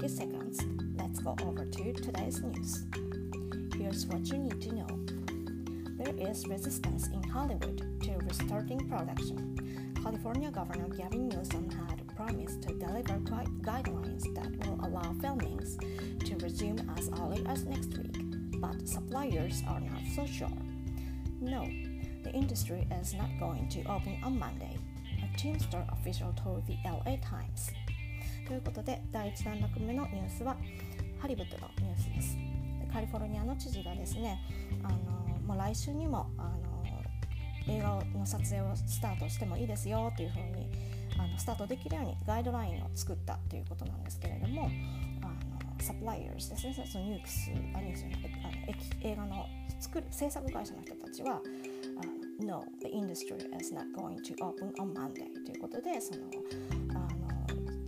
20 seconds, let's go over to today's news. Here's what you need to know. There is resistance in Hollywood to restarting production. California Governor Gavin Newsom had promised to deliver guidelines that will allow filmings to resume as early as next week, but suppliers are not so sure. No, the industry is not going to open on Monday, a Teamster official told the LA Times. ということで第1段落目のニュースはハリウッドのニュースです。カリフォルニアの知事がですねあのもう来週にもあの映画の撮影をスタートしてもいいですよというふうにあのスタートできるようにガイドラインを作ったということなんですけれどもあのサプライヤーズですね。そのニュークスあニュースあの映画の作る制作会社の人たちは No, the industry is not going to open on Monday ということでそのあ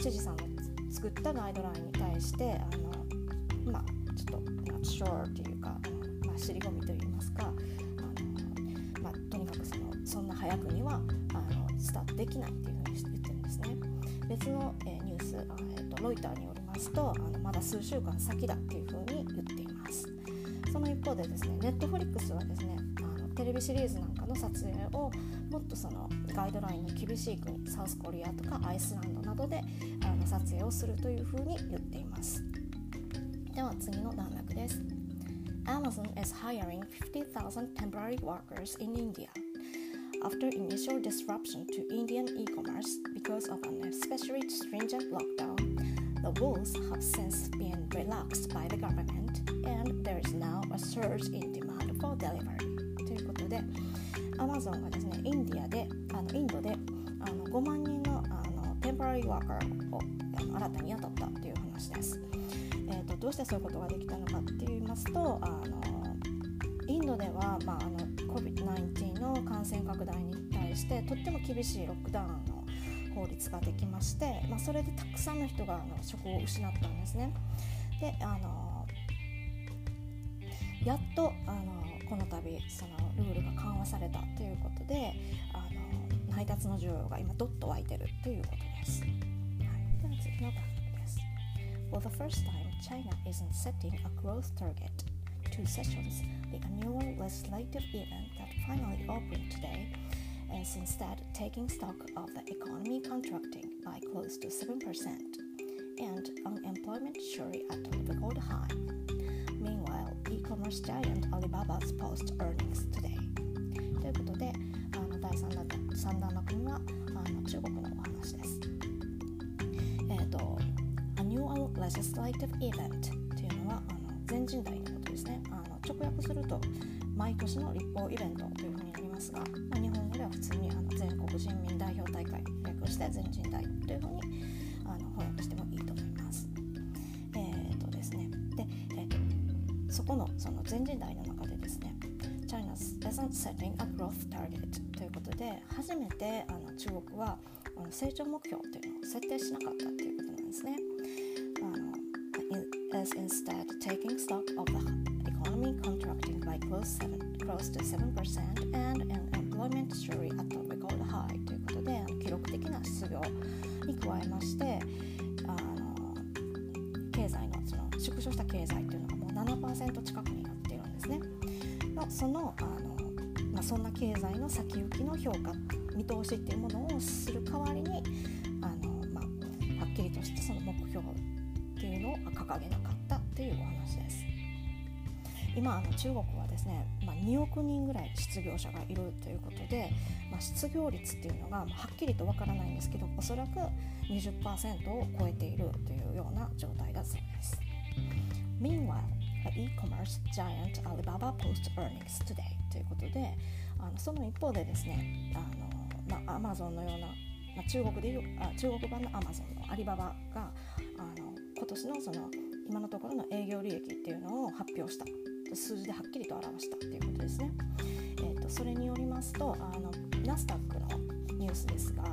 知事さんの作ったガイドラインに対してあのまあちょっと not sure というかあの、まあ、尻込みといいますかあの、まあ、とにかくそのそんな早くにはあのスタートできないっていうふうに言ってるんですね。別の、えー、ニュースあ、えーと、ロイターによりますとあのまだ数週間先だっていうふうに言っています。その一方でですねネットフリックスはですねあのテレビシリーズなんかの撮影をもっとそのガイドラインの厳しい国サウスコリアとかアイスランドなどでの撮影をするというふうに言っていますでは次の段落です Amazon is hiring 50,000 temporary workers in India after initial disruption to Indian e-commerce because of an especially stringent lockdown the rules have since been relaxed by the government and there is now a surge in demand for delivery ということで Amazon がですねインディアであのインドであの5万人のあのテ ンポラリーワーカーをあの新たに雇ったという話です、えーと、どうしてそういうことができたのかって言いますとあのインドでは、まあ、あの COVID-19 の感染拡大に対してとっても厳しいロックダウンの法律ができまして、まあ、それでたくさんの人があの職を失ったんですね。であのやっとあのこの度そのルールが緩和されたということであの配達の需要が今どっと湧いてるということです。はい、では次の段落です。For the first time, China isn't setting a growth target. Two sessions, the annual legislative event that finally opened today, is instead taking stock of the economy contracting by close to 7% and unemployment surely at a record high. Meanwhile, e-commerce giant Alibaba's post earnings today. ということで、あの第3弾 ,3 弾の国はあの中国のお話です。えっ、ー、と、Annual Legislative Event というのはあの全人代のことですね。あの直訳すると毎年の立法イベントというふうになりますが、まあ、日本語では普通にあの全国人民代表大会略して全人代というふうにあの翻訳してもいいと思います。えっ、ー、とですね。で、えーとそこのその全人代の中でですね China isn't setting a growth target ことで初めてあの中国はあの成長目標というのを設定しなかったということなんですね。あの is instead taking stock of the economy contracting by close, seven, close to 7% and an employment surely at a record high ということで記録的な失業に加えましてあの経済のその縮小した経済というのがもう7%近くになっているんですね。のそのあの、あ、そんな経済の先行きの評価見通しっていうものをする代わりにあの、まあ、はっきりとしたその目標っていうのを掲げなかったっていうお話です。今あの中国はですね、まあ、2億人ぐらい失業者がいるということで、まあ、失業率っていうのがはっきりとわからないんですけどおそらく20%を超えているというような状態だそうです。Meanwhile, e-commerce giant Alibaba post earnings today ということであのその一方でですねあの、まあ、Amazon のような、まあ、中国でいうあ中国版の Amazon のアリババがあの今年のその今のところの営業利益っていうのを発表した数字ではっきりと表したっていうことですね。えーと、それによりますとあのナスダックのニュースですが、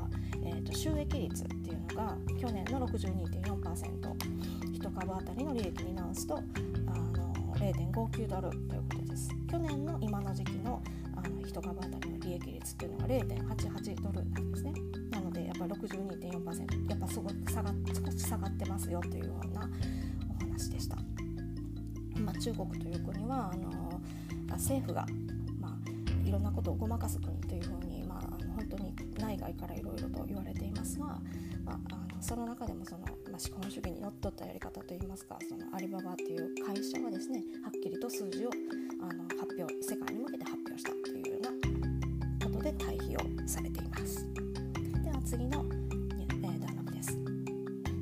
えーと、収益率っていうのが去年の62.4%一株当たりの利益に直すとあの0.59ドルということです。去年の今の時期のあの1株当たりの利益率っていうのが0.88ドルなんですね。なのでやっぱ62.4%やっぱすごく下が少し下がってますよというようなお話でした。まあ、中国という国はあの政府が、まあ、いろんなことをごまかす国というふうに、まあ、あの本当に内外からいろいろと言われていますが、まあ、あのその中でもその、資本主義にのっとったやり方といいますかそのアリババっていう会社はですねはっきりと数字をあの発表世界に向けて発表したというようなことで対比をされています。では次の、段落です。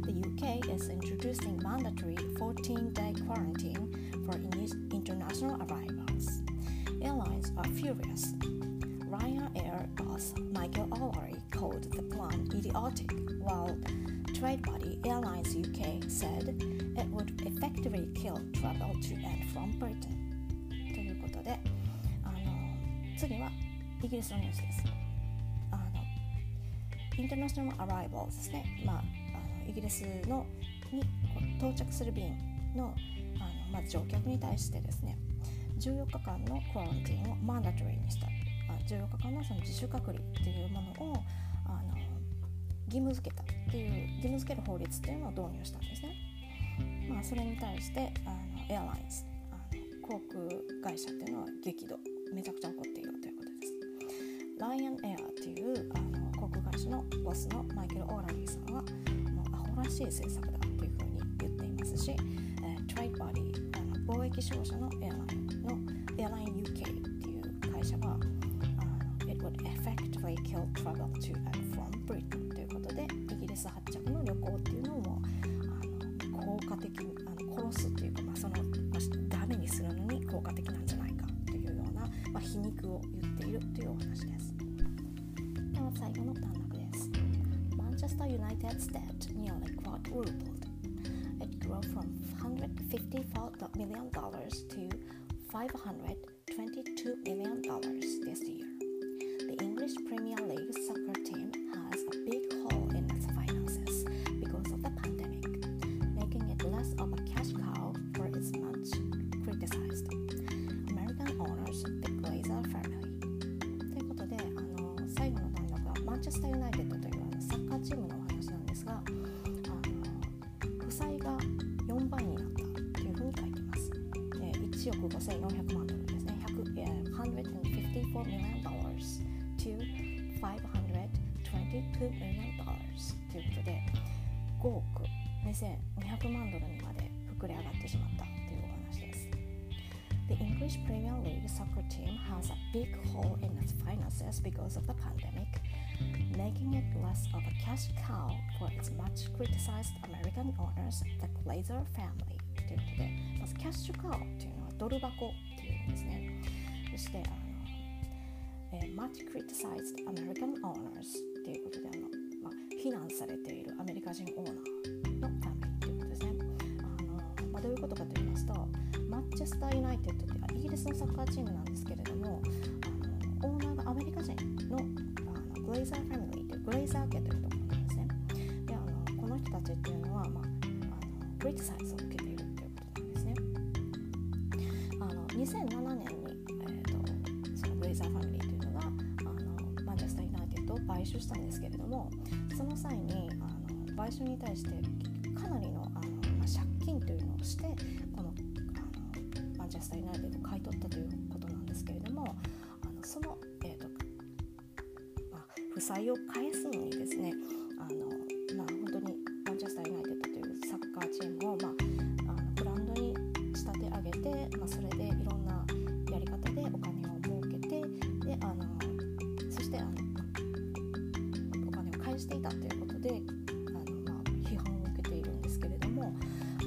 The UK is introducing mandatory 14-day quarantine for international arrivals. Airlines are furious. Ryanair boss Michael O'Leary called the plan idiotic, while trade body Airlines UK said it would effectively kill travel to and from Britain. ということで、あの次はイギリスのニュースです。あのインターナショナルアライバルですね、まあ、あのイギリスのに到着する便のあの、まず乗客に対してですね14日間のクランティンをマンダトリーにした14日間のその自主隔離っていうものをあの義務付けたっていう義務付ける法律っていうのを導入したんですね。まあ、それに対してあのエアラインズあの航空会社っていうのは激怒めちゃくちゃ怒っているということです。ライアンエアっていうあの航空会社のボスのマイケル・オーラリーさんはもうアホらしい政策だというふうに言っていますし、えー、トライバディあの貿易商社のエアラインのエアライン UK っていう会社は It would effectively kill travel to and from Britain でイギリス発着の旅行っていうのをあの効果的にあの殺すというか、まあ、その、まあ、ダメにするのに効果的なんじゃないかというような、まあ、皮肉を言っているというお話です。では最後の段落です。Manchester United's debt nearly quadrupled. It grew from $154 million to $522 million え1億5400万ドルですね。100 154 million dollars to 522 million dollars ということで5億2200万ドルにまで膨れ上がってしまったというお話です。The English Premier League soccer team has a big hole in its finances because of the pandemic, making it less of a cash cow for its much criticized American owners, the Glazer family. ということで、まずキャッシュカウというのは ドル箱っていうんですね。そして、あのえー、much criticized American owners っていうことであの、まあ、非難されているアメリカ人オーナーのファミリーということですね。あのまあ、どういうことかと言いますと、マッチェスター・ユナイテッドってイギリスのサッカーチームなんですけれども、あのオーナーがアメリカ人のあのグレイザーファミリーというグレイザー家というところなんですね。であのこの人たちっていうのは、まあ、あのクリティサイズを受けて2007年に、えーと、そのグレイザーファミリーというのがあのマンチェスター・ユナイテッドを買収したんですけれどもその際にあの買収に対してかなりのあの、まあ、借金というのをしてこのあのマンチェスター・ユナイテッドを買い取ったということなんですけれどもあのその、えーとまあ、負債を返すのにですねしていたということであの、まあ、批判を受けているんですけれども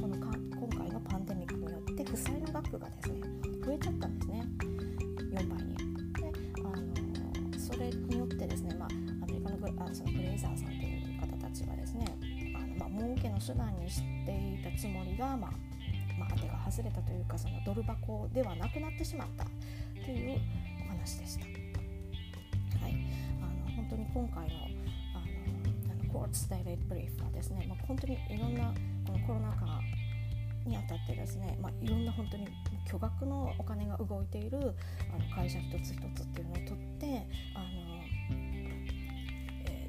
このか今回のパンデミックによって負債の額がですね増えちゃったんですね4倍に。であのそれによってですね、まあ、アメリカのグあそのグレイザーさんという方たちはですねあの、まあ、儲けの手段にしていたつもりが、まあまあ、当てが外れたというかそのドル箱ではなくなってしまったというお話でした。はい、あの本当に今回の Quartz Daily Brief はですね、まあ、本当にいろんなこのコロナ禍にあたってですね、まあ、いろんな本当に巨額のお金が動いているあの会社一つ一つっていうのを取ってあの、え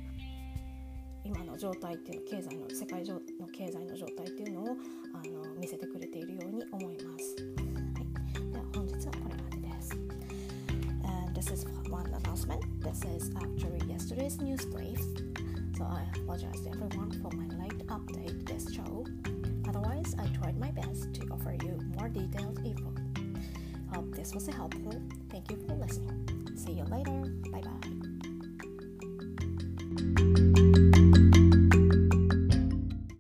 ー、今の状態っていう経済の世界の経済の状態っていうのをあの見せてくれているように思います。はい、では本日はこれまでです。This is one announcement. This is actually yesterday's news brief. so I apologize everyone for my late update this show. Otherwise, I tried my best to offer you more detailed info. Hope this was helpful. Thank you for listening. See you later. Bye bye.